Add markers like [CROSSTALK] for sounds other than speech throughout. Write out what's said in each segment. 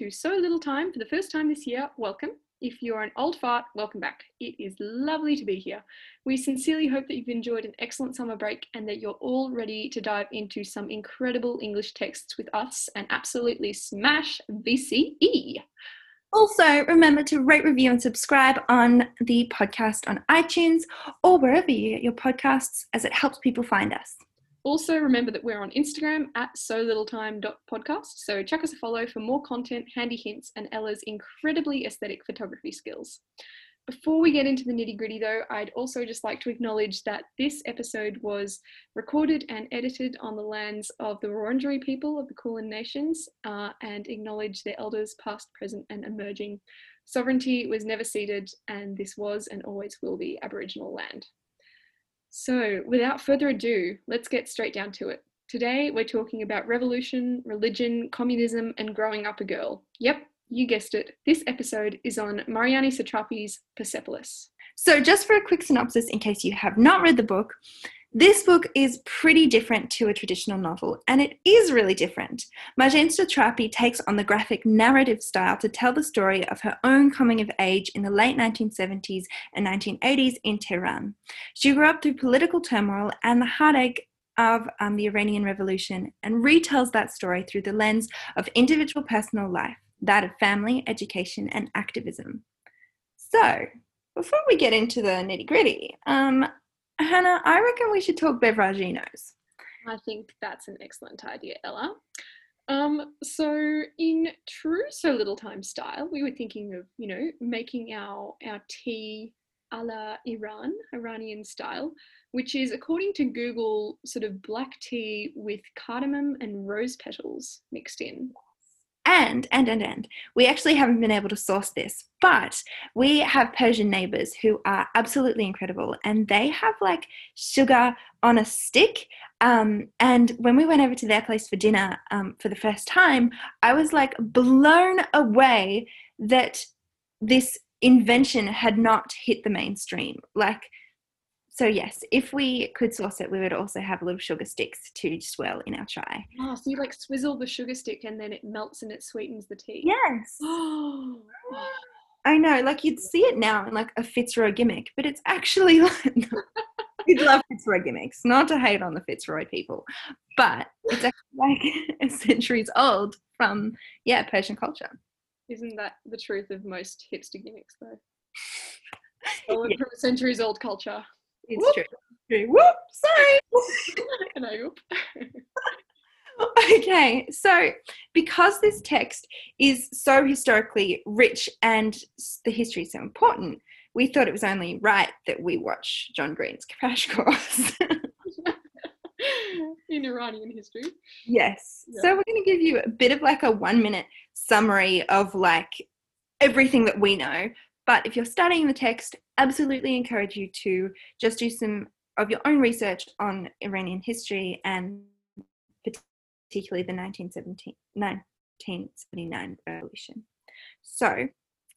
to So Little Time for the first time this year, welcome. If you're an old fart, welcome back. It is lovely to be here. We sincerely hope that you've enjoyed an excellent summer break and that you're all ready to dive into some incredible English texts with us and absolutely smash VCE. Also, remember to rate, review, and subscribe on the podcast on iTunes or wherever you get your podcasts, as it helps people find us. Also, remember that we're on Instagram at so little time.podcast. So, check us a follow for more content, handy hints, and Ella's incredibly aesthetic photography skills. Before we get into the nitty gritty, though, I'd also just like to acknowledge that this episode was recorded and edited on the lands of the Wurundjeri people of the Kulin Nations uh, and acknowledge their elders, past, present, and emerging. Sovereignty was never ceded, and this was and always will be Aboriginal land. So, without further ado, let's get straight down to it. Today, we're talking about revolution, religion, communism, and growing up a girl. Yep, you guessed it. This episode is on Marjane Satrapi's Persepolis. So, just for a quick synopsis, in case you have not read the book, this book is pretty different to a traditional novel, and it is really different. Marjane Satrapi takes on the graphic narrative style to tell the story of her own coming of age in the late 1970s and 1980s in Tehran. She grew up through political turmoil and the heartache of um, the Iranian Revolution and retells that story through the lens of individual personal life, that of family, education, and activism. So, before we get into the nitty gritty, um, Hannah, I reckon we should talk beveraginos. I think that's an excellent idea, Ella. Um, so in true so little time style, we were thinking of, you know, making our our tea a la Iran, Iranian style, which is according to Google sort of black tea with cardamom and rose petals mixed in. And, and, and, and, we actually haven't been able to source this, but we have Persian neighbors who are absolutely incredible and they have like sugar on a stick. Um, and when we went over to their place for dinner um, for the first time, I was like blown away that this invention had not hit the mainstream. Like, so yes, if we could source it, we would also have little sugar sticks to swirl in our chai. Oh, so you like swizzle the sugar stick and then it melts and it sweetens the tea. Yes. [GASPS] I know, like you'd see it now in like a Fitzroy gimmick, but it's actually [LAUGHS] like you'd love Fitzroy gimmicks, not to hate on the Fitzroy people, but it's actually like [LAUGHS] centuries old from yeah Persian culture. Isn't that the truth of most hipster gimmicks though? [LAUGHS] Stolen yeah. from a centuries old culture. It's whoop. true. Whoop, sorry. [LAUGHS] and I whoop. [LAUGHS] okay, so because this text is so historically rich and the history is so important, we thought it was only right that we watch John Green's crash course. [LAUGHS] In Iranian history. Yes. Yeah. So we're going to give you a bit of like a one minute summary of like everything that we know but if you're studying the text, absolutely encourage you to just do some of your own research on Iranian history and particularly the 1979 revolution. So,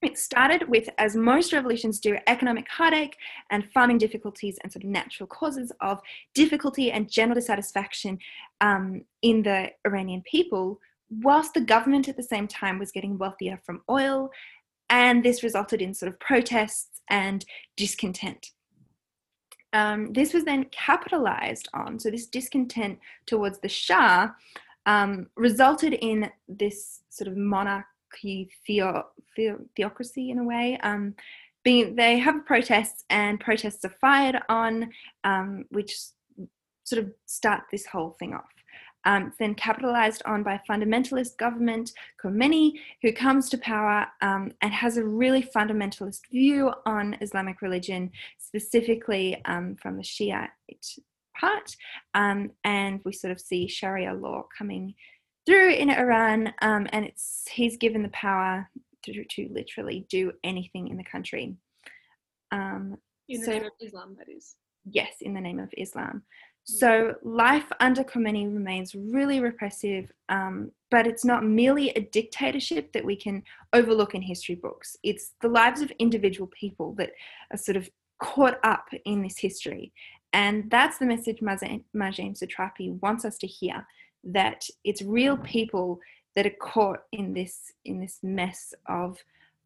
it started with, as most revolutions do, economic heartache and farming difficulties and sort of natural causes of difficulty and general dissatisfaction um, in the Iranian people, whilst the government at the same time was getting wealthier from oil and this resulted in sort of protests and discontent. Um, this was then capitalized on, so this discontent towards the Shah um, resulted in this sort of monarchy theo- theo- theocracy in a way. Um, being, they have protests, and protests are fired on, um, which sort of start this whole thing off um, then capitalized on by fundamentalist government Khomeini, who comes to power um, and has a really fundamentalist view on Islamic religion, specifically um, from the Shiite part. Um, and we sort of see Sharia law coming through in Iran, um, and it's he's given the power to, to, literally do anything in the country. Um, in the so, name of Islam, that is. Yes, in the name of Islam. So life under Khomeini remains really repressive, um, but it's not merely a dictatorship that we can overlook in history books. It's the lives of individual people that are sort of caught up in this history. And that's the message Marjane Satrapi wants us to hear, that it's real people that are caught in this in this mess of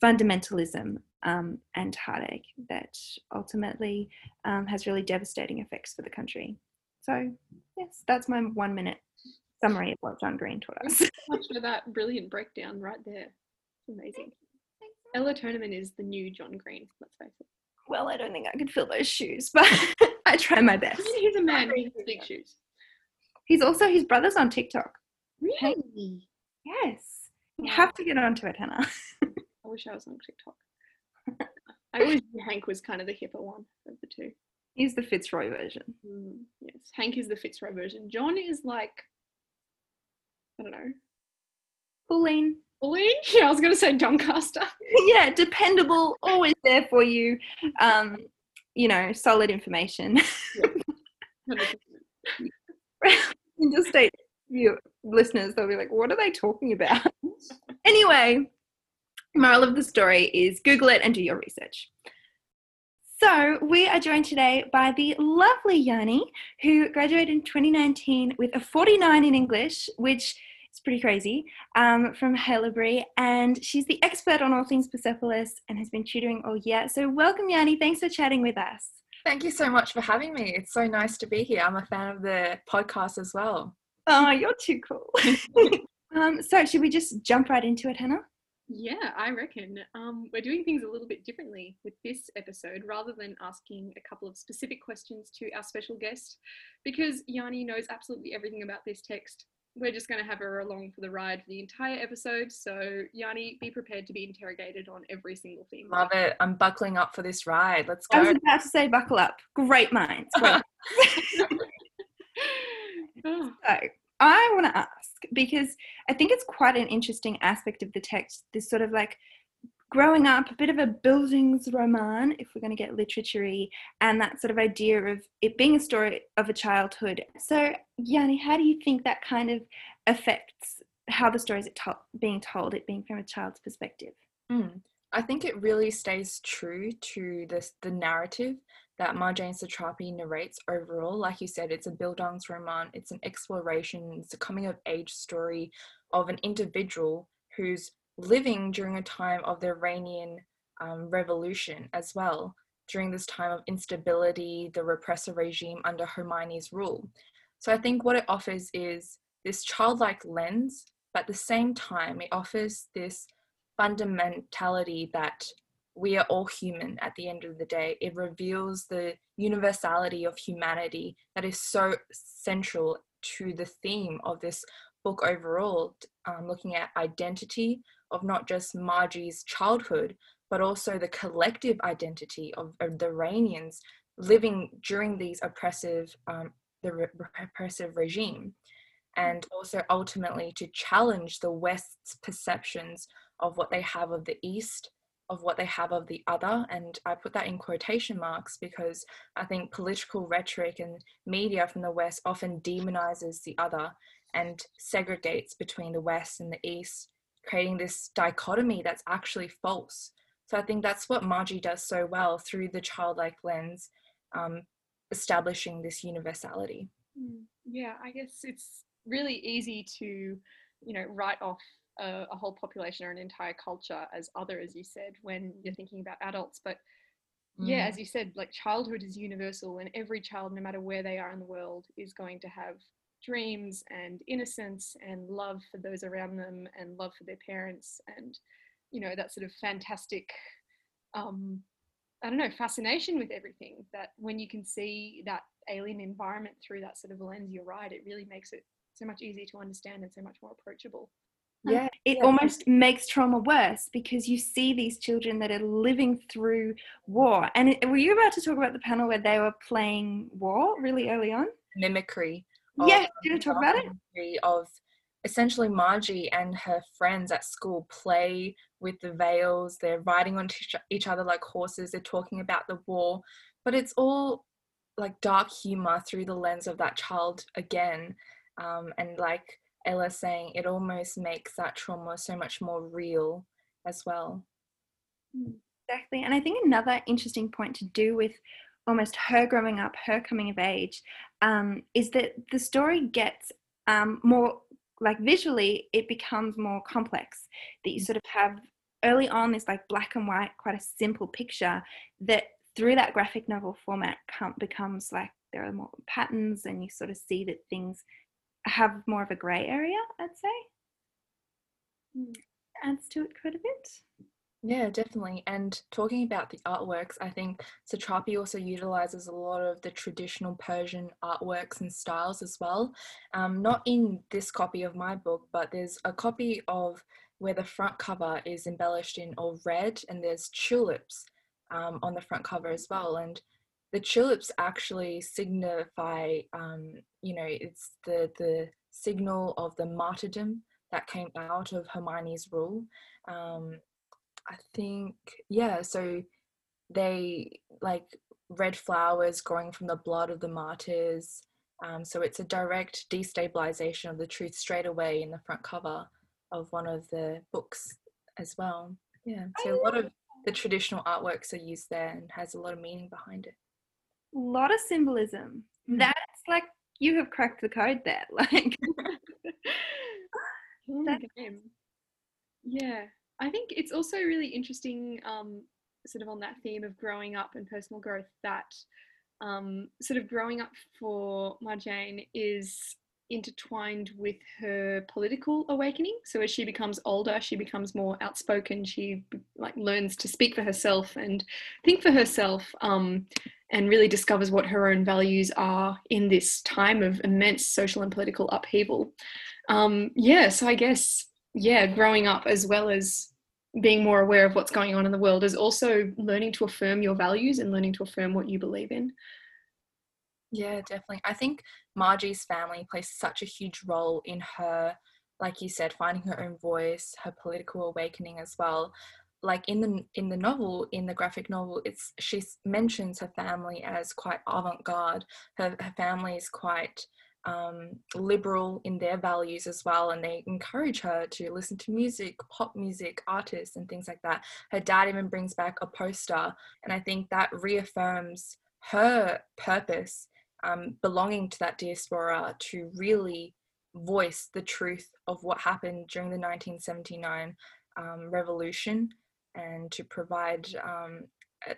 fundamentalism um, and heartache that ultimately um, has really devastating effects for the country. So yes, that's my one minute summary of what John Green taught us. Thanks so much for that brilliant breakdown right there. It's amazing. Ella Tonerman is the new John Green, let's face it. Well, I don't think I could fill those shoes, [LAUGHS] but I try my best. He's a man with big shoes. He's also his brother's on TikTok. Really? Yes. You have to get onto it, Hannah. I wish I was on TikTok. [LAUGHS] I always knew Hank was kind of the hipper one of the two. He's the Fitzroy version. Mm, yes, Hank is the Fitzroy version. John is like, I don't know, Pauline. Pauline? [LAUGHS] Yeah, I was going to say Doncaster. yeah, dependable, always there for you. Um, you know, solid information. [LAUGHS] 100%. Interstate you listeners, they'll be like, what are they talking about? [LAUGHS] anyway, moral of the story is Google it and do your research. So, we are joined today by the lovely Yanni, who graduated in 2019 with a 49 in English, which is pretty crazy, um, from Haileybury. And she's the expert on all things Persepolis and has been tutoring all year. So, welcome, Yanni. Thanks for chatting with us. Thank you so much for having me. It's so nice to be here. I'm a fan of the podcast as well. Oh, you're too cool. [LAUGHS] um, so, should we just jump right into it, Hannah? Yeah, I reckon. Um, we're doing things a little bit differently with this episode rather than asking a couple of specific questions to our special guest because Yanni knows absolutely everything about this text. We're just going to have her along for the ride for the entire episode. So, Yanni, be prepared to be interrogated on every single thing. Love it. I'm buckling up for this ride. Let's go. I was about to say, buckle up. Great minds. Great. Oh, [LAUGHS] [LAUGHS] [LAUGHS] So, I want to ask because I think it's quite an interesting aspect of the text. This sort of like growing up, a bit of a Bildungsroman, if we're going to get literary, and that sort of idea of it being a story of a childhood. So, Yanni, how do you think that kind of affects how the story is being told, it being from a child's perspective? Mm. I think it really stays true to this the narrative that Marjane Satrapi narrates overall. Like you said, it's a Bildungsroman, it's an exploration, it's a coming of age story of an individual who's living during a time of the Iranian um, revolution as well, during this time of instability, the repressive regime under Khomeini's rule. So I think what it offers is this childlike lens, but at the same time, it offers this fundamentality that we are all human at the end of the day. It reveals the universality of humanity that is so central to the theme of this book overall, um, looking at identity of not just Margie's childhood, but also the collective identity of, of the Iranians living during these oppressive, um, the re- repressive regime, and also ultimately to challenge the West's perceptions of what they have of the East, of what they have of the other. And I put that in quotation marks because I think political rhetoric and media from the West often demonizes the other and segregates between the West and the East, creating this dichotomy that's actually false. So I think that's what Margie does so well through the childlike lens, um, establishing this universality. Mm, Yeah, I guess it's really easy to, you know, write off a, a whole population or an entire culture as other, as you said, when you're thinking about adults. But yeah, Mm. as you said, like childhood is universal, and every child, no matter where they are in the world, is going to have dreams and innocence and love for those around them and love for their parents and you know that sort of fantastic um i don't know fascination with everything that when you can see that alien environment through that sort of lens you're right it really makes it so much easier to understand and so much more approachable Yeah, It Yeah. almost makes trauma worse because you see these children that are living through war. And it, were you about to talk about the panel where they were playing war really early on? mimicry. of Yes, do you talk about it? Of essentially Margie and her friends at school play with the veils. They're riding on each- each other like horses. They're talking about the war, but it's all like dark humor through the lens of that child again. Um, and like Ella saying, it almost makes that trauma so much more real as well. Exactly. And I think another interesting point to do with almost her growing up, her coming of age, um, is that the story gets um, more like visually it becomes more complex that you sort of have early on this like black and white quite a simple picture that through that graphic novel format becomes like there are more patterns and you sort of see that things have more of a grey area i'd say mm. adds to it quite a bit yeah, definitely. And talking about the artworks, I think Satrapi also utilizes a lot of the traditional Persian artworks and styles as well. Um, not in this copy of my book, but there's a copy of where the front cover is embellished in all red and there's tulips um, on the front cover as well. And the tulips actually signify, um, you know, it's the, the signal of the martyrdom that came out of Khomeini's rule. Um, I think yeah, so they like red flowers growing from the blood of the martyrs. Um, so it's a direct destabilization of the truth straight away in the front cover of one of the books as well. Yeah, so a lot of the traditional artworks are used there and has a lot of meaning behind it. A lot of symbolism. Mm. That's like you have cracked the code there. [LAUGHS] Like, [LAUGHS] yeah, I think it's also really interesting, um, sort of on that theme of growing up and personal growth, that um, sort of growing up for Marjane is intertwined with her political awakening. So as she becomes older, she becomes more outspoken. She like learns to speak for herself and think for herself, um, and really discovers what her own values are in this time of immense social and political upheaval. Um, yeah, so I guess yeah, growing up as well as being more aware of what's going on in the world is also learning to affirm your values and learning to affirm what you believe in. Yeah, definitely. I think Margie's family plays such a huge role in her, like you said, finding her own voice, her political awakening as well. Like in the in the novel, in the graphic novel, it's she mentions her family as quite avant-garde. Her her family is quite um, liberal in their values as well, and they encourage her to listen to music, pop music, artists, and things like that. Her dad even brings back a poster, and I think that reaffirms her purpose um, belonging to that diaspora to really voice the truth of what happened during the 1979 um, revolution and to provide um,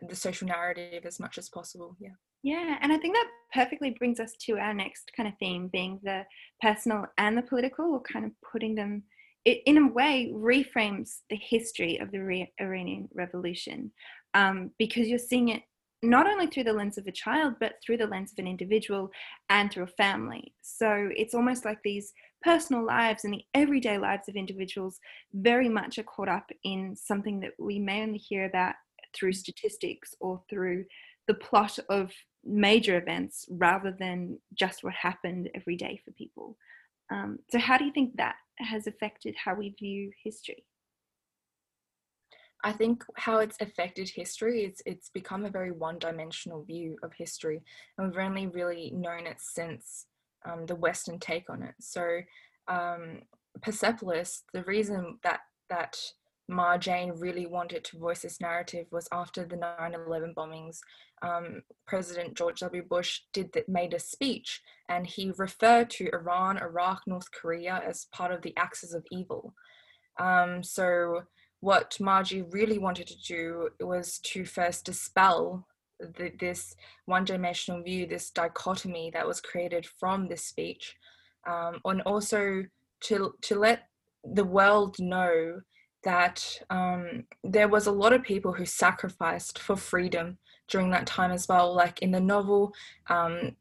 the social narrative as much as possible. Yeah. Yeah, and I think that perfectly brings us to our next kind of theme being the personal and the political, or kind of putting them, it in a way reframes the history of the Iranian Revolution um, because you're seeing it not only through the lens of a child, but through the lens of an individual and through a family. So it's almost like these personal lives and the everyday lives of individuals very much are caught up in something that we may only hear about through statistics or through the plot of major events rather than just what happened every day for people. Um, so, how do you think that has affected how we view history? I think how it's affected history is it's become a very one-dimensional view of history, and we've only really known it since um, the Western take on it. So, um, Persepolis, the reason that that Marjane really wanted to voice this narrative was after the 9/11 bombings. Um, President George W. Bush did that, made a speech, and he referred to Iran, Iraq, North Korea as part of the axis of evil. Um, so what Margie really wanted to do was to first dispel the, this one-dimensional view, this dichotomy that was created from this speech, um, and also to to let the world know that um, there was a lot of people who sacrificed for freedom during that time as well. Like in the novel, um,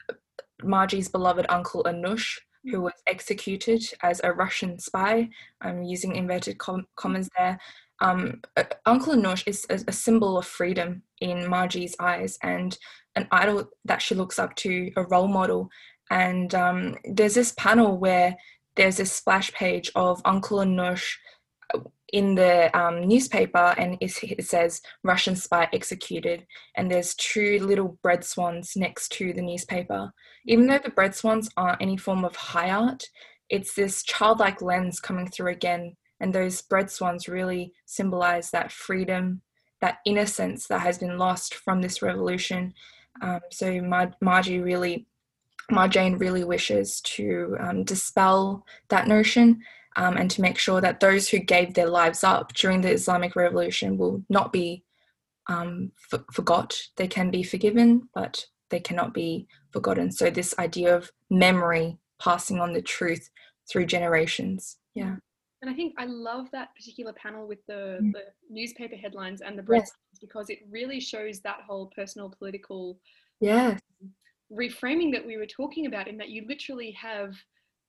Margie's beloved uncle Anush, who mm. was executed as a Russian spy, I'm using inverted com- commas there. Um, uncle Anush is a, a, symbol of freedom in Margie's eyes and an idol that she looks up to, a role model. And um, there's this panel where there's this splash page of Uncle Anush in the um, newspaper and it says Russian spy executed, and there's two little bread swans next to the newspaper. Even though the bread swans aren't any form of high art, it's this childlike lens coming through again, and those bread swans really symbolize that freedom, that innocence that has been lost from this revolution. Um, so Mar- Margie really Marjane really wishes to um, dispel that notion um, and to make sure that those who gave their lives up during the Islamic Revolution will not be um, f- forgot. They can be forgiven, but they cannot be forgotten. So, this idea of memory, passing on the truth through generations. Yeah. And I think I love that particular panel with the, mm. the newspaper headlines and the bread yes. because it really shows that whole personal political yeah reframing that we were talking about in that you literally have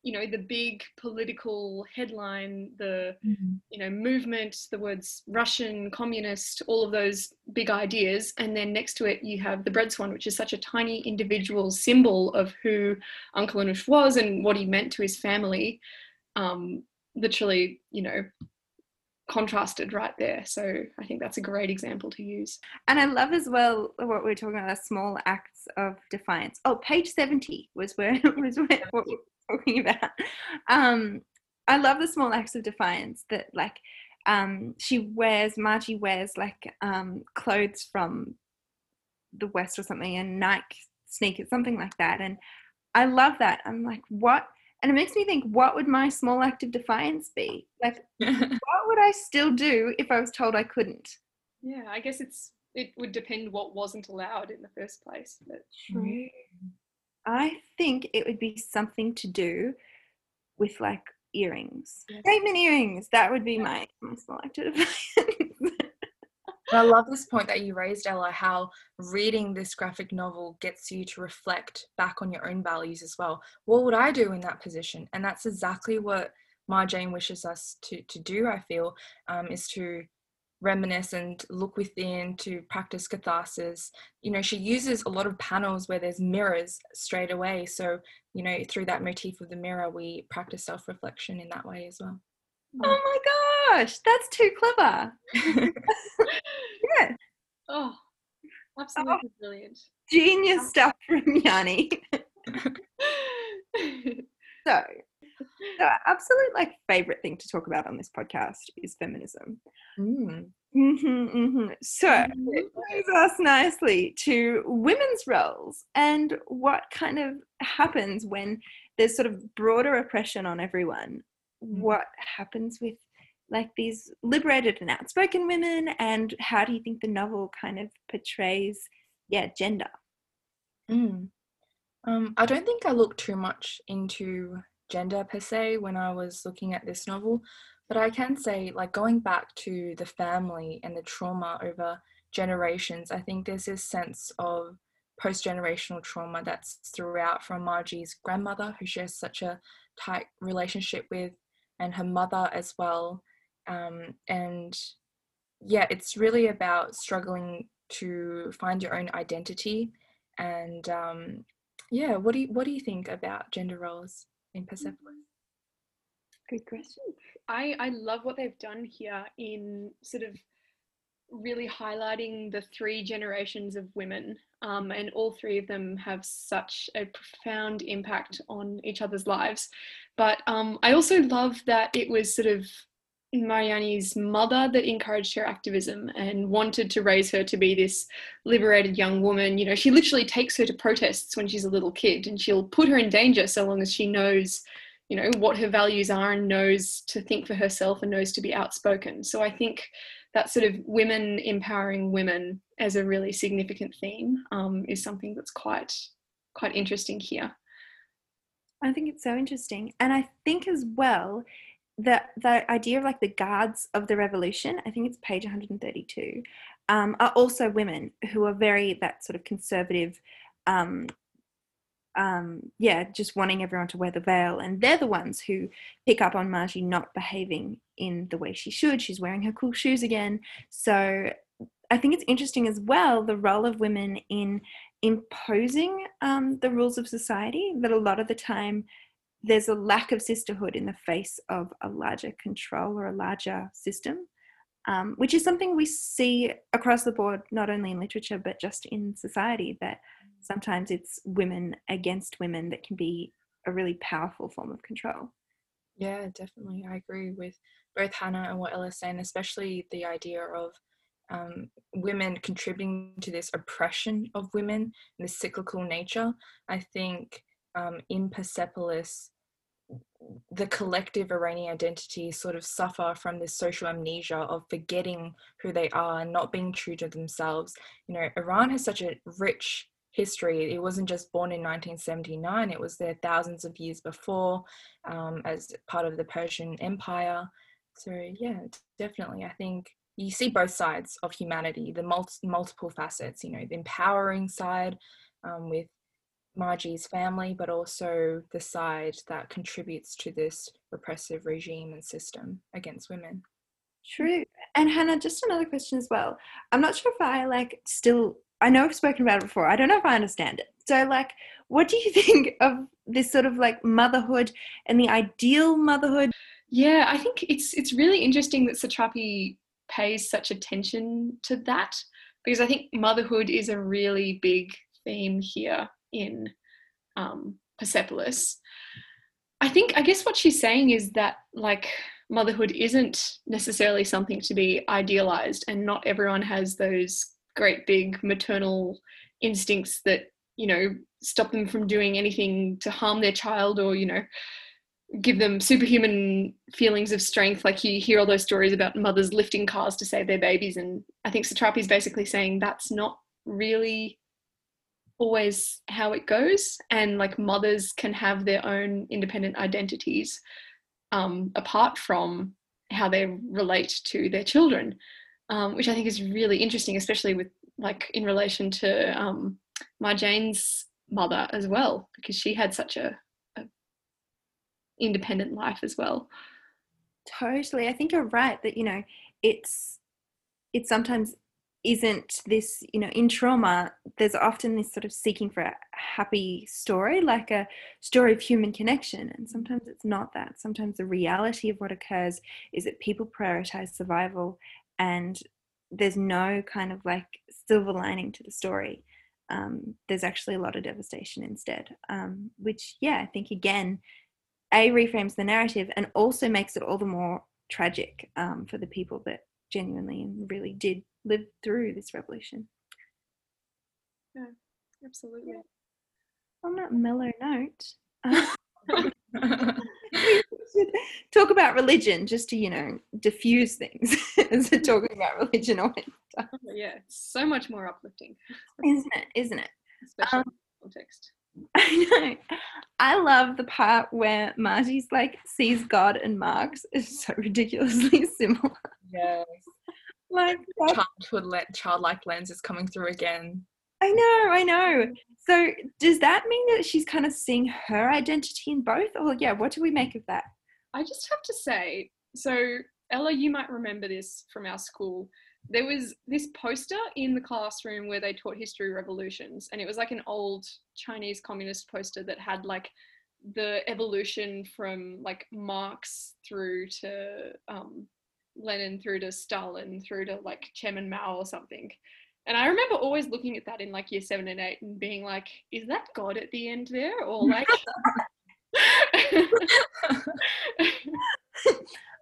you know the big political headline the mm-hmm. you know movement the words russian communist all of those big ideas and then next to it you have the bread swan which is such a tiny individual symbol of who uncle anush was and what he meant to his family um, literally you know contrasted right there. So I think that's a great example to use. And I love as well what we are talking about, small acts of defiance. Oh, page 70 was where [LAUGHS] was where, what we are talking about. Um, I love the small acts of defiance that like um, she wears, Margie wears like um, clothes from the West or something and Nike sneakers, something like that. And I love that. I'm like, what and it makes me think what would my small act of defiance be? Like [LAUGHS] what would i still do if i was told i couldn't? Yeah i guess it's it would depend what wasn't allowed in the first place but true. I think it would be something to do with like earrings. Yes. statement earrings that would be my small act of defiance [LAUGHS] I love this point that you raised, Ella, how reading this graphic novel gets you to reflect back on your own values as well. What would I do in that position? And that's exactly what Marjane wishes us to, to do, I feel, um, is to reminisce and look within to practice catharsis. You know, she uses a lot of panels where there's mirrors straight away. So, you know, through that motif of the mirror, we practice self reflection in that way as well. Oh my gosh, that's too clever. [LAUGHS] yeah. Oh, absolutely oh, brilliant. Genius stuff from Yanni. [LAUGHS] so, the absolute like favorite thing to talk about on this podcast is feminism. Mm. Mm-hmm, mm-hmm. So mm-hmm. it brings us nicely to women's roles and what kind of happens when there's sort of broader oppression on everyone Mm. What happens with like these liberated and outspoken women and how do you think the novel kind of portrays yeah gender mm. um, i don't think i looked too much into gender per se when i was looking at this novel but i can say like going back to the family and the trauma over generations i think there's this sense of post generational trauma that's throughout from margie's grandmother who shares such a tight relationship with and her mother as well. Um, and yeah, it's really about struggling to find your own identity. And um, yeah, what do you, what do you think about gender roles in Persepolis? Good question. I, I love what they've done here in sort of really highlighting the three generations of women, um, and all three of them have such a profound impact on each other's lives. But um, I also love that it was sort of Marjane's mother that encouraged her activism and wanted to raise her to be this liberated young woman. You know, she literally takes her to protests when she's a little kid and she'll put her in danger so long as she knows, you know, what her values are and knows to think for herself and knows to be outspoken. So I think that sort of women empowering women as a really significant theme um, is something that's quite quite interesting here. I think it's so interesting, and I think as well that the idea of like the guards of the revolution, I think it's page 132, um, are also women who are very that sort of conservative um, um, yeah, just wanting everyone to wear the veil. And they're the ones who pick up on Margie not behaving in the way she should. She's wearing her cool shoes again. So I think it's interesting as well the role of women in imposing um, the rules of society, that a lot of the time there's a lack of sisterhood in the face of a larger control or a larger system. Um, which is something we see across the board, not only in literature, but just in society, that sometimes it's women against women that can be a really powerful form of control. Yeah, definitely. I agree with both Hannah and what Ella's saying, especially the idea of um, women contributing to this oppression of women and this cyclical nature. I think um, in Persepolis, the collective Iranian identity sort of suffer from this social amnesia of forgetting who they are and not being true to themselves. You know, Iran has such a rich history. It wasn't just born in 1979, it was there thousands of years before um, as part of the Persian Empire. So, yeah, definitely. I think you see both sides of humanity, the mul- multiple facets, you know, the empowering side um, with Margie's family, but also the side that contributes to this repressive regime and system against women. True. And Hannah, just another question as well. I'm not sure if I like still, I know I've spoken about it before. I don't know if I understand it. So, like, what do you [LAUGHS] think of this sort of like motherhood and the ideal motherhood? Yeah, I think it's it's really interesting that Satrapi pays such attention to that because I think motherhood is a really big theme here in um, Persepolis. I think, I guess what she's saying is that like motherhood isn't necessarily something to be idealized, and not everyone has those great big maternal instincts that, you know, stop them from doing anything to harm their child or, you know, give them superhuman feelings of strength. Like you hear all those stories about mothers lifting cars to save their babies. And I think Satrapi is basically saying that's not really always how it goes and like mothers can have their own independent identities um, apart from how they relate to their children um, which i think is really interesting especially with like in relation to um, Jane's mother as well because she had such a, a independent life as well. Totally. I think you're right that you know it's it's sometimes isn't this you know in trauma there's often this sort of seeking for a happy story like a story of human connection and sometimes it's not that. Sometimes the reality of what occurs is that people prioritize survival and there's no kind of like silver lining to the story um, there's actually a lot of devastation instead um, which yeah i think again a reframes the narrative and also makes it all the more tragic um, for the people that genuinely and really did live through this revolution. Yeah, absolutely. On that mellow note, [LAUGHS] [LAUGHS] talk about religion just to, you know, diffuse things [LAUGHS] as we're talking about religion or oh, [LAUGHS] Yeah, so much more uplifting. Isn't it? Isn't it? Especially um, context. I know. I love the part where Margie's like sees God and Marx is so ridiculously similar. Yes like childhood le- childlike lens is coming through again i know i know. So does that mean that she's kind of seeing her identity in both? Or yeah what do we make of that? I just have to say so ella you might remember this from our school. There was this poster in the classroom where they taught history revolutions and it was like an old chinese communist poster that had like the evolution from like marx through to um, Lenin through to Stalin through to like Chairman Mao or something. And I remember always looking at that in like year seven and eight and being like, is that God at the end there? Or like. [LAUGHS]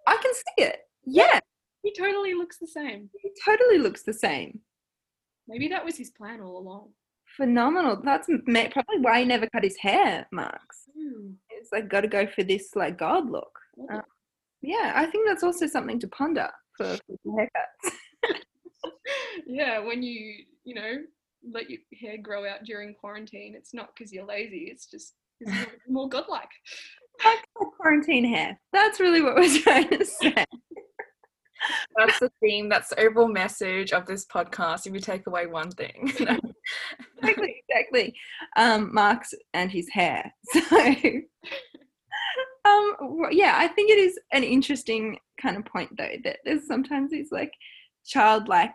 I can see it. Yeah. He totally looks the same. He totally looks the same. Maybe that was his plan all along. Phenomenal. That's probably why he never cut his hair, Marx. Mm. It's like got to go for this like God look. Uh, yeah, I think that's also something to ponder for, haircuts. [LAUGHS] [LAUGHS] yeah, when you, you know, let your hair grow out during quarantine, it's not because you're lazy, it's just because you're [LAUGHS] more godlike. quarantine hair. That's really what we're [LAUGHS] trying to say. That's the theme. That's the overall message of this podcast. If you take away one thing, exactly, exactly. Um, Marx and his hair. So, um, yeah, I think it is an interesting kind of point though that there's sometimes these like childlike,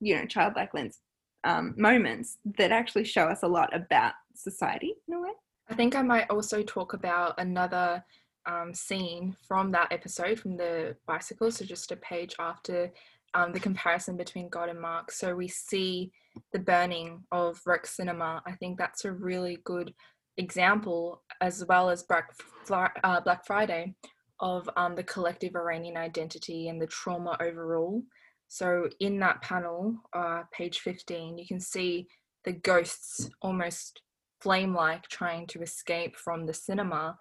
you know, childlike lens um, moments that actually show us a lot about society in a way. I think I might also talk about another um, scene from that episode from the bicycle. So just a page after um, the comparison between God and Mark. So we see the burning of Rex Cinema. I think that's a really good example, as well as Black, uh, Black Friday, of um, the collective Iranian identity and the trauma overall. So, in that panel, uh, page 15, you can see the ghosts almost flame like trying to escape from the cinema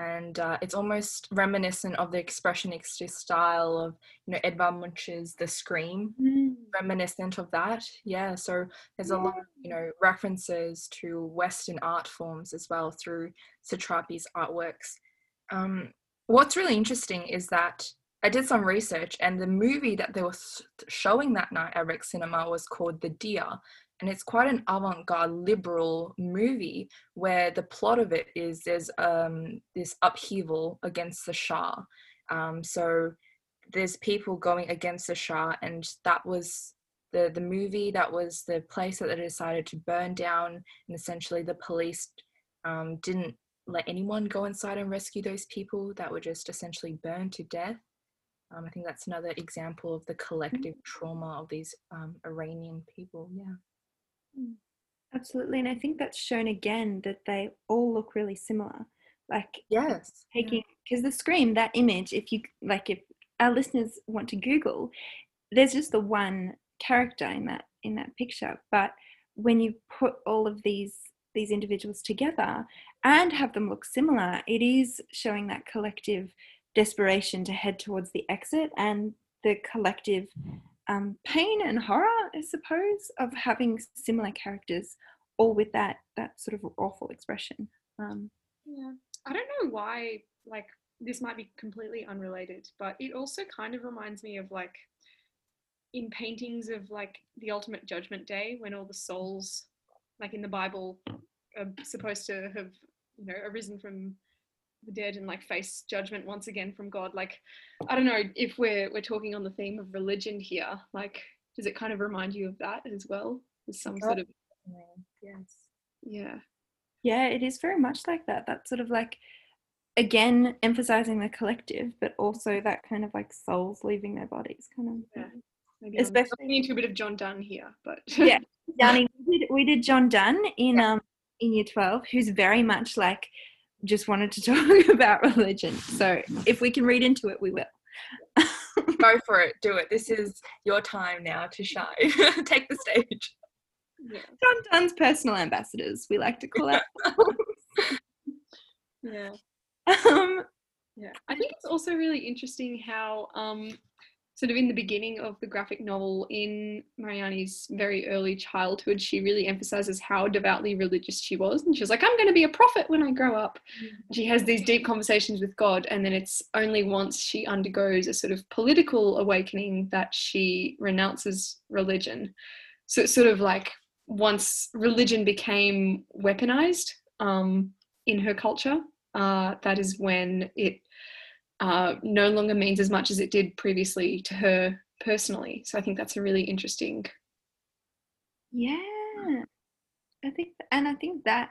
and uh, it's almost reminiscent of the expressionist style of you know Edvard Munch's The Scream, Mm. reminiscent of that. Yeah, so there's a lot of you know references to Western art forms as well through Satrapi's artworks. Um, what's really interesting is that I did some research, and the movie that they were showing that night at Rex Cinema was called The Deer, and it's quite an avant-garde liberal movie where the plot of it is there's um, this upheaval against the Shah. Um, so there's people going against the Shah, and that was the the movie. That was the place that they decided to burn down, and essentially the police um, didn't let anyone go inside and rescue those people that were just essentially burned to death. Um, I think that's another example of the collective trauma of these um, Iranian people. Yeah. Absolutely. And I think that's shown again that they all look really similar. Like Yes. taking, because the scream, that image, if you like, if our listeners want to Google, there's just the one character in that in that picture. But when you put all of these these individuals together and have them look similar, it is showing that collective desperation to head towards the exit and the collective um, pain and horror, I suppose, of having similar characters, all with that that sort of awful expression. Um, Yeah. I don't know why, like, this might be completely unrelated, but it also kind of reminds me of like in paintings of like the ultimate judgment day when all the souls, like in the Bible, are supposed to have, you know, arisen from the dead and like face judgment once again from God. Like, I don't know if we're we're talking on the theme of religion here. Like, does it kind of remind you of that as well? As some sort of Yes. yeah. Yeah, it is very much like that. That sort of like, again, emphasizing the collective, but also that kind of like souls leaving their bodies, kind of. Yeah. Maybe Especially- I'm into a bit of John Donne here, but Yeah. [LAUGHS] Yanni, we did, we did John Donne in um in year twelve, who's very much like just wanted to [LAUGHS] talk about religion. So if we can read into it, we will. [LAUGHS] Go for it. Do it. This is your time now to shine. [LAUGHS] Take the stage. yeah, John Donne's personal ambassadors, we like to call out. yeah, um, yeah. I think it's also really interesting how, um, sort of in the beginning of the graphic novel, in Marjane's very early childhood, she really emphasizes how devoutly religious she was, and she was like, "I'm going to be a prophet when I grow up." She has these deep conversations with God, and then it's only once she undergoes a sort of political awakening that she renounces religion. So it's sort of like once religion became weaponized um, in her culture, uh, that is when it uh, no longer means as much as it did previously to her personally. So I think that's a really interesting. Yeah, I think, and I think that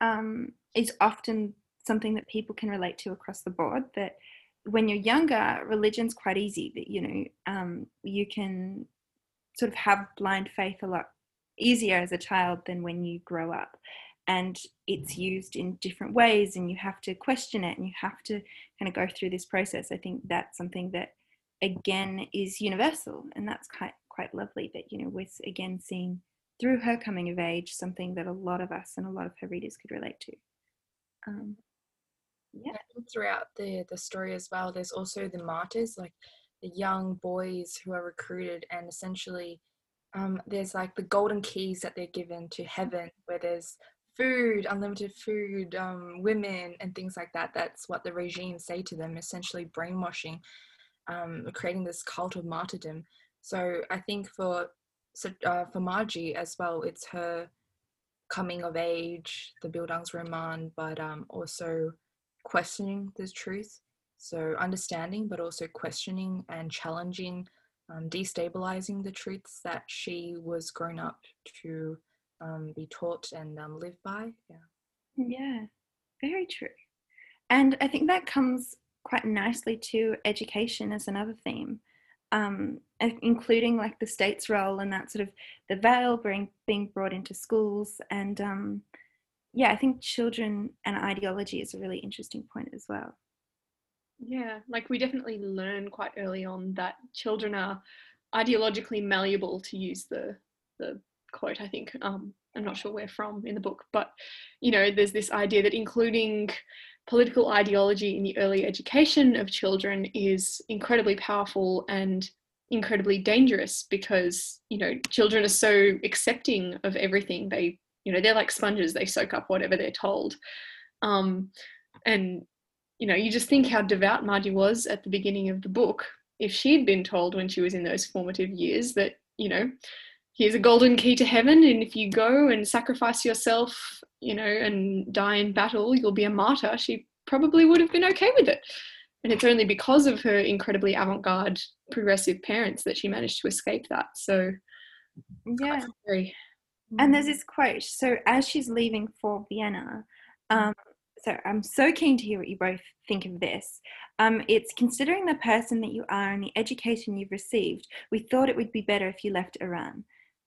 um, is often something that people can relate to across the board. That when you're younger, religion's quite easy. That you know, um, you can sort of have blind faith a lot easier as a child than when you grow up, and it's used in different ways, and you have to question it, and you have to kind of go through this process. I think that's something that again is universal, and that's quite quite lovely that you know we're again seeing through her coming of age something that a lot of us and a lot of her readers could relate to. Um, yeah, throughout the the story as well, there's also the martyrs, like the young boys who are recruited, and essentially, um, there's like the golden keys that they're given to heaven, where there's food, unlimited food, um, women, and things like that. That's what the regime say to them, essentially brainwashing, um, creating this cult of martyrdom. So I think for uh, for Margie as well, it's her coming of age, the Bildungsroman, but um, also questioning the truth. So understanding, but also questioning and challenging, um, destabilizing the truths that she was grown up to um, be taught and um, live by. Yeah. yeah, very true. And I think that comes quite nicely to education as another theme, um, including like the state's role and that sort of the veil being being brought into schools. And um, yeah, I think children and ideology is a really interesting point as well. Yeah, like we definitely learn quite early on that children are ideologically malleable, to use the the quote. I think um, I'm not sure where from in the book, but you know, there's this idea that including political ideology in the early education of children is incredibly powerful and incredibly dangerous because you know children are so accepting of everything they you know they're like sponges they soak up whatever they're told um, and you know you just think how devout Marji was at the beginning of the book if she'd been told when she was in those formative years that you know here's a golden key to heaven and if you go and sacrifice yourself you know and die in battle you'll be a martyr. She probably would have been okay with it. And it's only because of her incredibly avant-garde progressive parents that she managed to escape that. So yeah. and there's this quote so as she's leaving for vienna um, so i'm so keen to hear what you both think of this. Um, it's considering the person that you are and the education you've received we thought it would be better if you left iran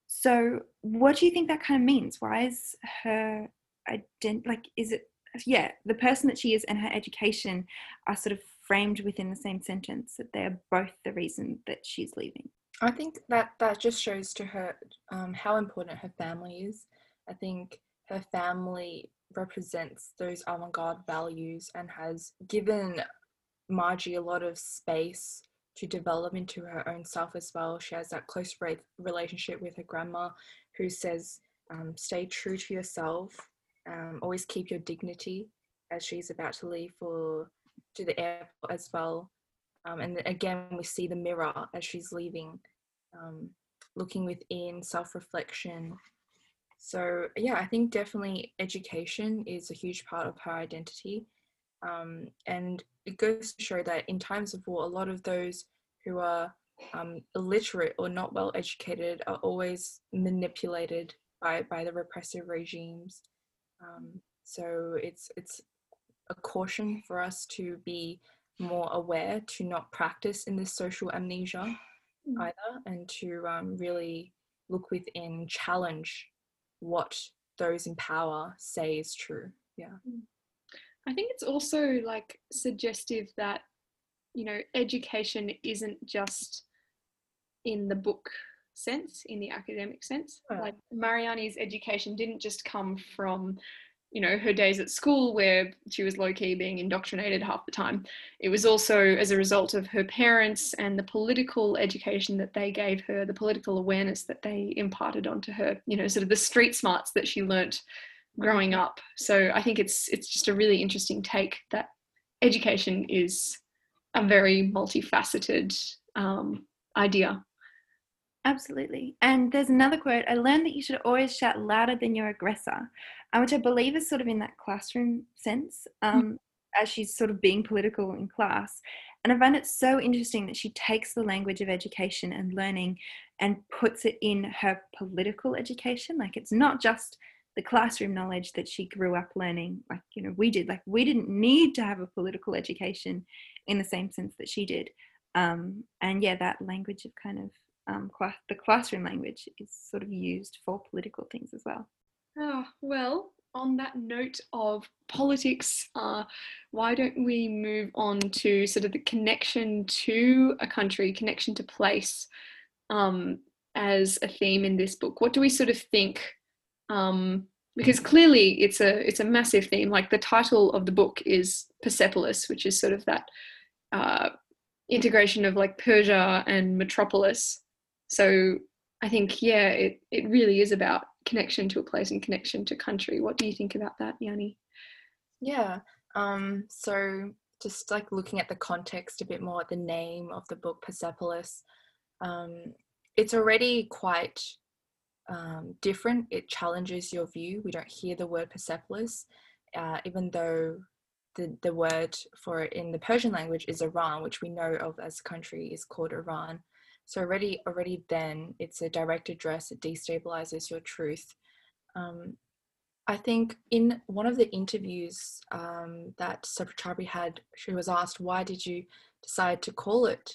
so, what do you think that kind of means? Why is her ident- like is it yeah the person that she is and her education are sort of framed within the same sentence that they're both the reason that she's leaving? I think that that just shows to her um, how important her family is. I think her family represents those avant-garde values and has given Marji a lot of space to develop into her own self as well. She has that close re- relationship with her grandma who says, um, stay true to yourself, um, always keep your dignity as she's about to leave for to the airport as well. Um, and again, we see the mirror as she's leaving, um, looking within, self reflection. So, yeah, I think definitely education is a huge part of her identity. Um, and it goes to show that in times of war, a lot of those who are um, illiterate or not well educated are always manipulated by, by the repressive regimes. Um, so it's it's a caution for us to be more aware to not practice in this social amnesia mm. either, and to um, really look within, challenge what those in power say is true. Yeah. Mm. I think it's also like suggestive that, you know, education isn't just in the book sense, in the academic sense. Like Marjane's education didn't just come from, you know, her days at school where she was low key being indoctrinated half the time. It was also as a result of her parents and the political education that they gave her, the political awareness that they imparted onto her, you know, sort of the street smarts that she learnt growing up. So I think it's it's just a really interesting take that education is a very multifaceted um, idea. Absolutely. And there's another quote I learned that you should always shout louder than your aggressor, uh, which I believe is sort of in that classroom sense, um, mm. as she's sort of being political in class. And I find it so interesting that she takes the language of education and learning and puts it in her political education. Like it's not just the classroom knowledge that she grew up learning. Like you know we did like we didn't need to have a political education in the same sense that she did. Um, and yeah that language of kind of um, class, the classroom language is sort of used for political things as well. Oh, well on that note of politics uh, why don't we move on to sort of the connection to a country connection to place um, as a theme in this book? What do we sort of think um, because clearly it's a it's a massive theme. Like the title of the book is Persepolis, which is sort of that uh, integration of like Persia and metropolis. So I think yeah, it it really is about connection to a place and connection to country. What do you think about that, Yanni? Yeah. Um, so just like looking at the context a bit more, the name of the book Persepolis, um, it's already quite um, different. It challenges your view. We don't hear the word Persepolis, uh, even though the, the word for it in the Persian language is Iran, which we know of as a country is called Iran. So already, already then, it's a direct address. It destabilizes your truth. Um, I think in one of the interviews um, that Satrapi had, she was asked, "Why did you decide to call it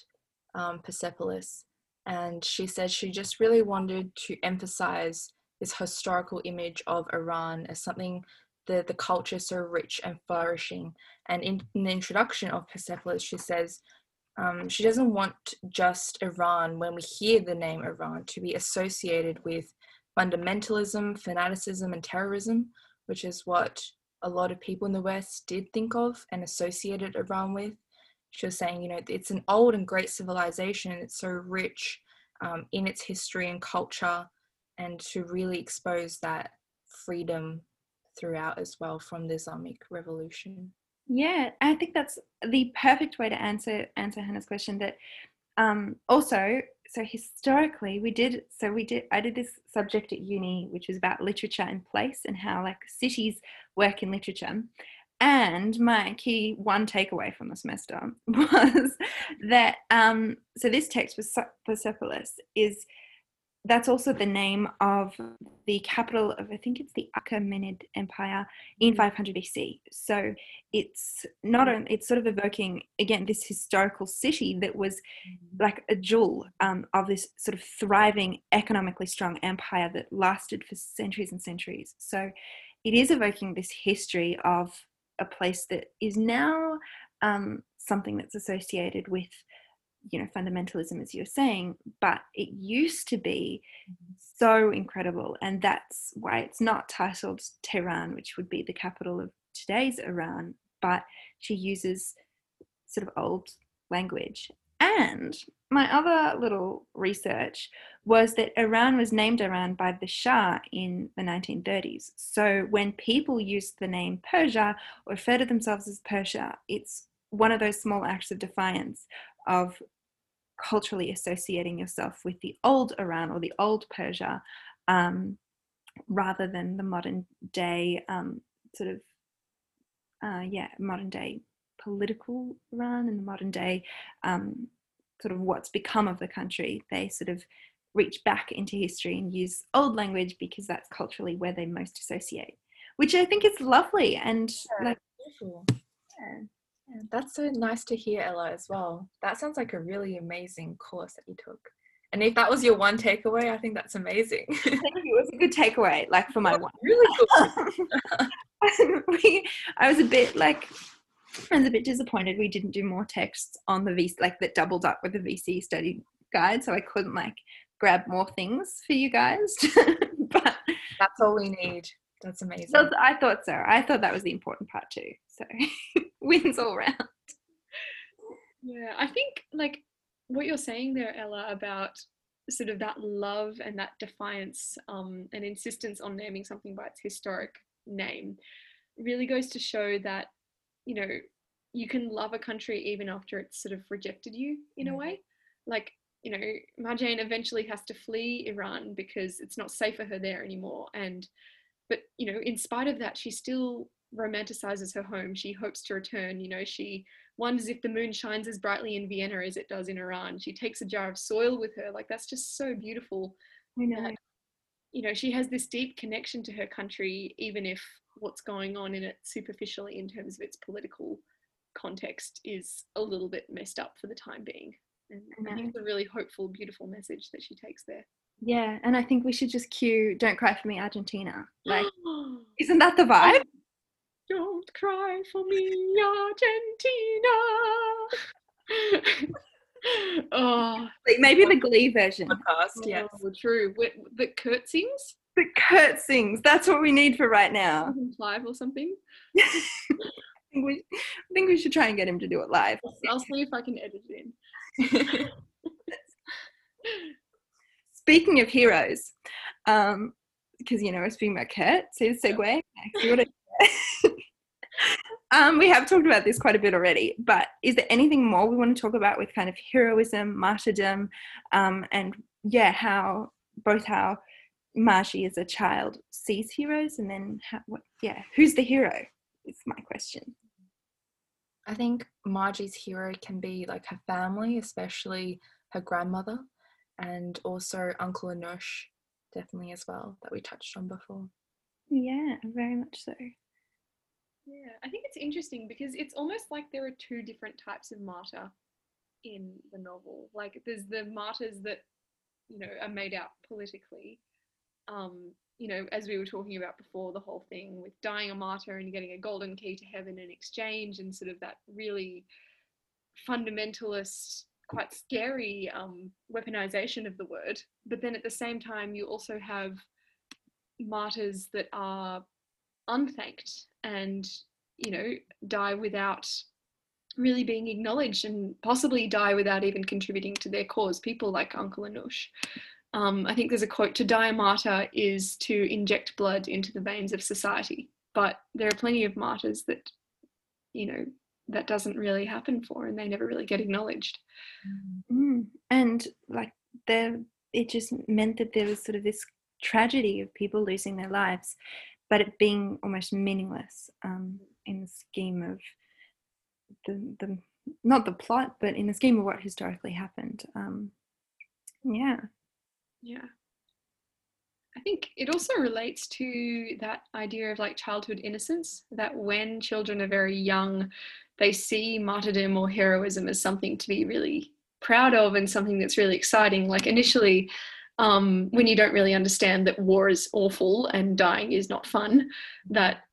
um, Persepolis?" And she said she just really wanted to emphasize this historical image of Iran as something the the culture is so rich and flourishing. And in, in the introduction of Persepolis, she says um, she doesn't want just Iran when we hear the name Iran to be associated with fundamentalism, fanaticism, and terrorism, which is what a lot of people in the West did think of and associated Iran with. She was saying, you know, it's an old and great civilization. It's so rich um, in its history and culture, and to really expose that freedom throughout as well from the Islamic revolution. Yeah, I think that's the perfect way to answer answer Hannah's question. That um, also, so historically, we did so we did I did this subject at uni, which was about literature and place and how like cities work in literature. And my key one takeaway from the semester [LAUGHS] was that um, so this text was Persepolis is that's also the name of the capital of I think it's the Achaemenid Empire in mm. 500 BC. So it's not only it's sort of evoking again this historical city that was mm. like a jewel um, of this sort of thriving, economically strong empire that lasted for centuries and centuries. So it is evoking this history of a place that is now um, something that's associated with you know fundamentalism as you're saying but it used to be mm-hmm. so incredible and that's why it's not titled tehran which would be the capital of today's iran but she uses sort of old language and my other little research was that Iran was named Iran by the Shah in the 1930s. So when people use the name Persia or refer to themselves as Persia, it's one of those small acts of defiance of culturally associating yourself with the old Iran or the old Persia um, rather than the modern day um, sort of, uh, yeah, modern day political Iran and the modern day um, sort of what's become of the country. They sort of reach back into history and use old language because that's culturally where they most associate, which I think is lovely and yeah, like. Yeah. Yeah, that's so nice to hear, Ella, as well. That sounds like a really amazing course that you took. And if that was your one takeaway, I think that's amazing. [LAUGHS] Thank you. It was a good takeaway, like for my one. Really cool. [LAUGHS] [LAUGHS] we, I was a bit like, I was a bit disappointed we didn't do more texts on the VCE, like that doubled up with the VCE study guide. So I couldn't like grab more things for you guys. [LAUGHS] but that's all we need. That's amazing. I thought so. I thought that was the important part too. So [LAUGHS] wins all round. Yeah, I think like what you're saying there, Ella, about sort of that love and that defiance um, and insistence on naming something by its historic name really goes to show that you know you can love a country even after it's sort of rejected you in a mm. way. Like you know Marjane eventually has to flee Iran because it's not safe for her there anymore and but you know in spite of that she still romanticizes her home. She hopes to return you know she wonders if the moon shines as brightly in vienna as it does in iran. She takes a jar of soil with her. Like that's just so beautiful I know. That, you know she has this deep connection to her country even if what's going on in it superficially in terms of its political context is a little bit messed up for the time being and I, I think it's a really hopeful beautiful message that she takes there yeah, and I think we should just cue "Don't Cry for Me, Argentina." [GASPS] Like, isn't that the vibe? Don't cry for me, Argentina. [LAUGHS] oh, like maybe the Glee version. Podcast, yes, oh, true. The Kurt The Kurt sings. That's what we need for right now. Live or something. [LAUGHS] [LAUGHS] I think we, I think we should try and get him to do it live. I'll see if I can edit it in. [LAUGHS] speaking of heroes, um, because you know we're speaking about Kurt, see the segue. um, we have talked about this quite a bit already, but is there anything more we want to talk about with kind of heroism, martyrdom, um, and yeah, how both how Marji as a child sees heroes, and then how, what, yeah, who's the hero? Is my question. I think Marji's hero can be like her family, especially her grandmother and also Uncle Anoosh, definitely as well, that we touched on before. Yeah, very much so. Yeah, I think it's interesting because it's almost like there are two different types of martyr in the novel. Like there's the martyrs that, you know, are made out politically. Um, you know, as we were talking about before, the whole thing with dying a martyr and getting a golden key to heaven in exchange, and sort of that really fundamentalist quite scary um, weaponization of the word. But then at the same time, you also have martyrs that are unthanked and you know die without really being acknowledged and possibly die without even contributing to their cause people like uncle Anoosh um, i think there's a quote to die a martyr is to inject blood into the veins of society. But there are plenty of martyrs that you know that doesn't really happen for and they never really get acknowledged. Mm. and like there it just meant that there was sort of this tragedy of people losing their lives but it being almost meaningless um, in the scheme of the, the not the plot but in the scheme of what historically happened. Um, yeah yeah I think it also relates to that idea of like childhood innocence, that when children are very young, they see martyrdom or heroism as something to be really proud of and something that's really exciting. Like initially, um, when you don't really understand that war is awful and dying is not fun, that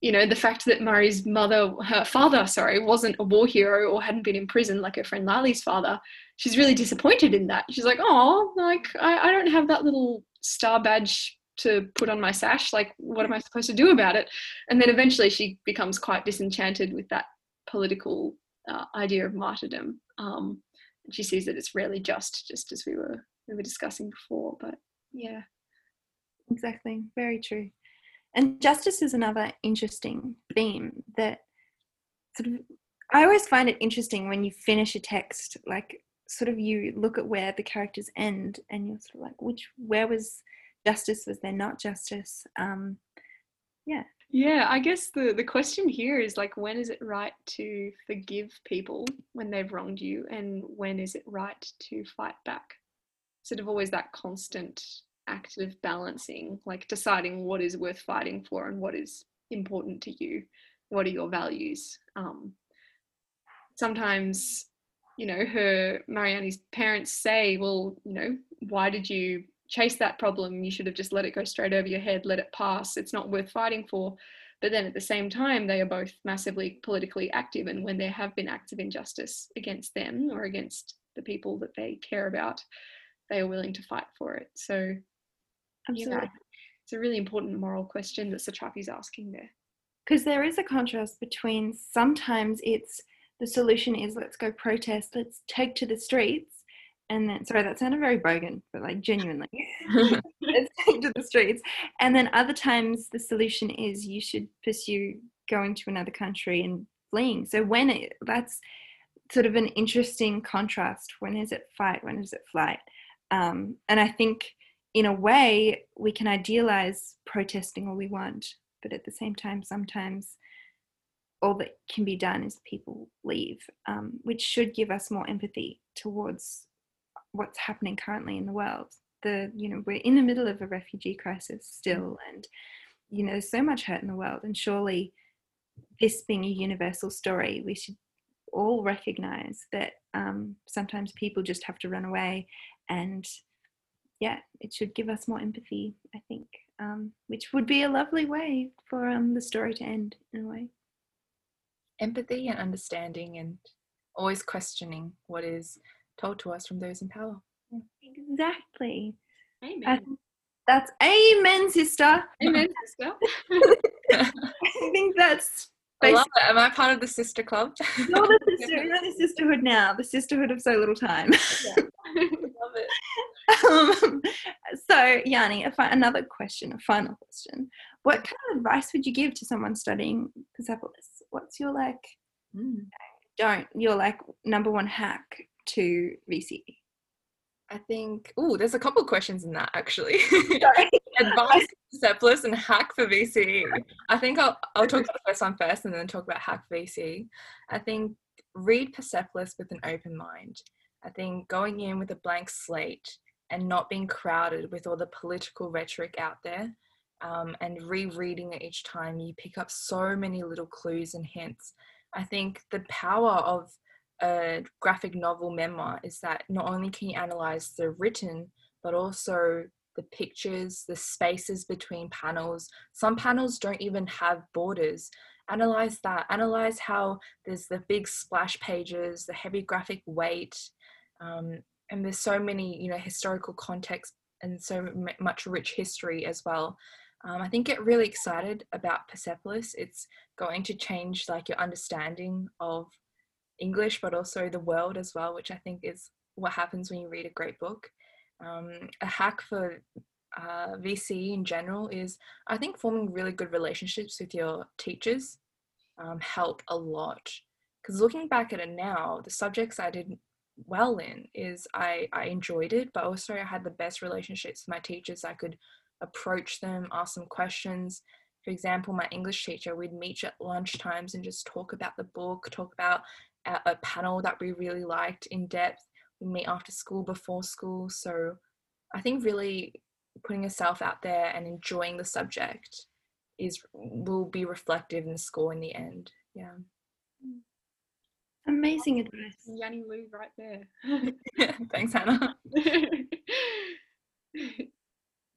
you know the fact that Murray's mother, her father, sorry, wasn't a war hero or hadn't been in prison like her friend Laly's father, she's really disappointed in that. She's like, oh, like I, I don't have that little star badge to put on my sash. Like, what am I supposed to do about it? And then eventually she becomes quite disenchanted with that political uh, idea of martyrdom. Um, and she sees that it's rarely just, just as we were we were discussing before. But yeah, exactly, very true. And justice is another interesting theme that sort of I always find it interesting when you finish a text, like sort of you look at where the characters end and you're sort of like, which where was justice? Was there not justice? Um, yeah. Yeah, I guess the, the question here is like, when is it right to forgive people when they've wronged you, and when is it right to fight back? Sort of always that constant active balancing, like deciding what is worth fighting for and what is important to you, what are your values. Um, sometimes, you know, her Marjane's parents say, well, you know, why did you chase that problem. You should have just let it go straight over your head, let it pass. It's not worth fighting for. But then at the same time, they are both massively politically active. And when there have been acts of injustice against them or against the people that they care about, they are willing to fight for it. So, Absolutely. yeah, it's a really important moral question that Satrapi's asking there. Because there is a contrast between sometimes it's the solution is let's go protest, let's take to the streets, and then sorry that sounded very bogan but like genuinely. [LAUGHS] Let's take to the streets and then other times the solution is you should pursue going to another country and fleeing. So when it that's sort of an interesting contrast. When is it fight? When is it flight? Um, and i think in a way we can idealize protesting all we want but at the same time sometimes all that can be done is people leave um, which should give us more empathy towards what's happening currently in the world. The you know we're in the middle of a refugee crisis still, and you know there's so much hurt in the world, and surely this being a universal story, we should all recognize that um, sometimes people just have to run away, and yeah, it should give us more empathy. I think, um, which would be a lovely way for um, the story to end in a way. Empathy and understanding, and always questioning what is told to us from those in power. Exactly. Amen. that's amen, sister. Amen, [LAUGHS] sister. [LAUGHS] I think that's. I love it. Am I part of the sister club? You're the [LAUGHS] sister. You're the sisterhood now. The sisterhood of so little time. Yeah. Love it. [LAUGHS] Um, [LAUGHS] so, Yanni, fi- another question, a final question. What kind of advice would you give to someone studying Persepolis? What's your like? Mm. Don't your like number one hack to VCE? I think, oh, there's a couple of questions in that actually. [LAUGHS] Advice Persepolis and hack for VCE. I think I'll, I'll talk about the first one first and then talk about hack VCE. I think read Persepolis with an open mind. I think going in with a blank slate and not being crowded with all the political rhetoric out there um, and rereading it each time, you pick up so many little clues and hints. I think the power of a graphic novel memoir is that not only can you analyze the written, but also the pictures, the spaces between panels. Some panels don't even have borders. Analyze that. Analyze how there's the big splash pages, the heavy graphic weight, um, and there's so many, you know, historical context and so m- much rich history as well. Um, I think get really excited about Persepolis. It's going to change like your understanding of English, but also the world as well, which I think is what happens when you read a great book. Um, a hack for uh, VCE in general is I think forming really good relationships with your teachers um, help a lot. Because looking back at it now, the subjects I did well in is I, I enjoyed it, but also I had the best relationships with my teachers. I could approach them, ask them questions. For example, my English teacher, we'd meet at lunch times and just talk about the book, talk about a, a panel that we really liked in depth. We meet after school, before school. So I think really putting yourself out there and enjoying the subject is will be reflective in the score in the end. Yeah. Mm. Amazing advice. Yanni Lou right there. [LAUGHS] Thanks, Hannah. [LAUGHS]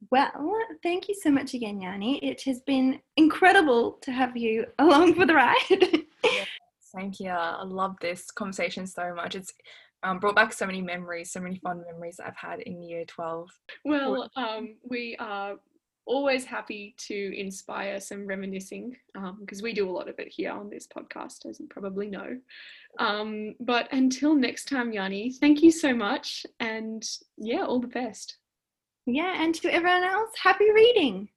Well, thank you so much again, Yanni. It has been incredible to have you along for the ride. [LAUGHS] Same here. I love this conversation so much. It's um, brought back so many memories, so many fun memories I've had in year 12. Well, um, we are always happy to inspire some reminiscing because um, we do a lot of it here on this podcast, as you probably know. Um, but until next time, Yanni, thank you so much. And yeah, all the best. Yeah, and to everyone else, happy reading.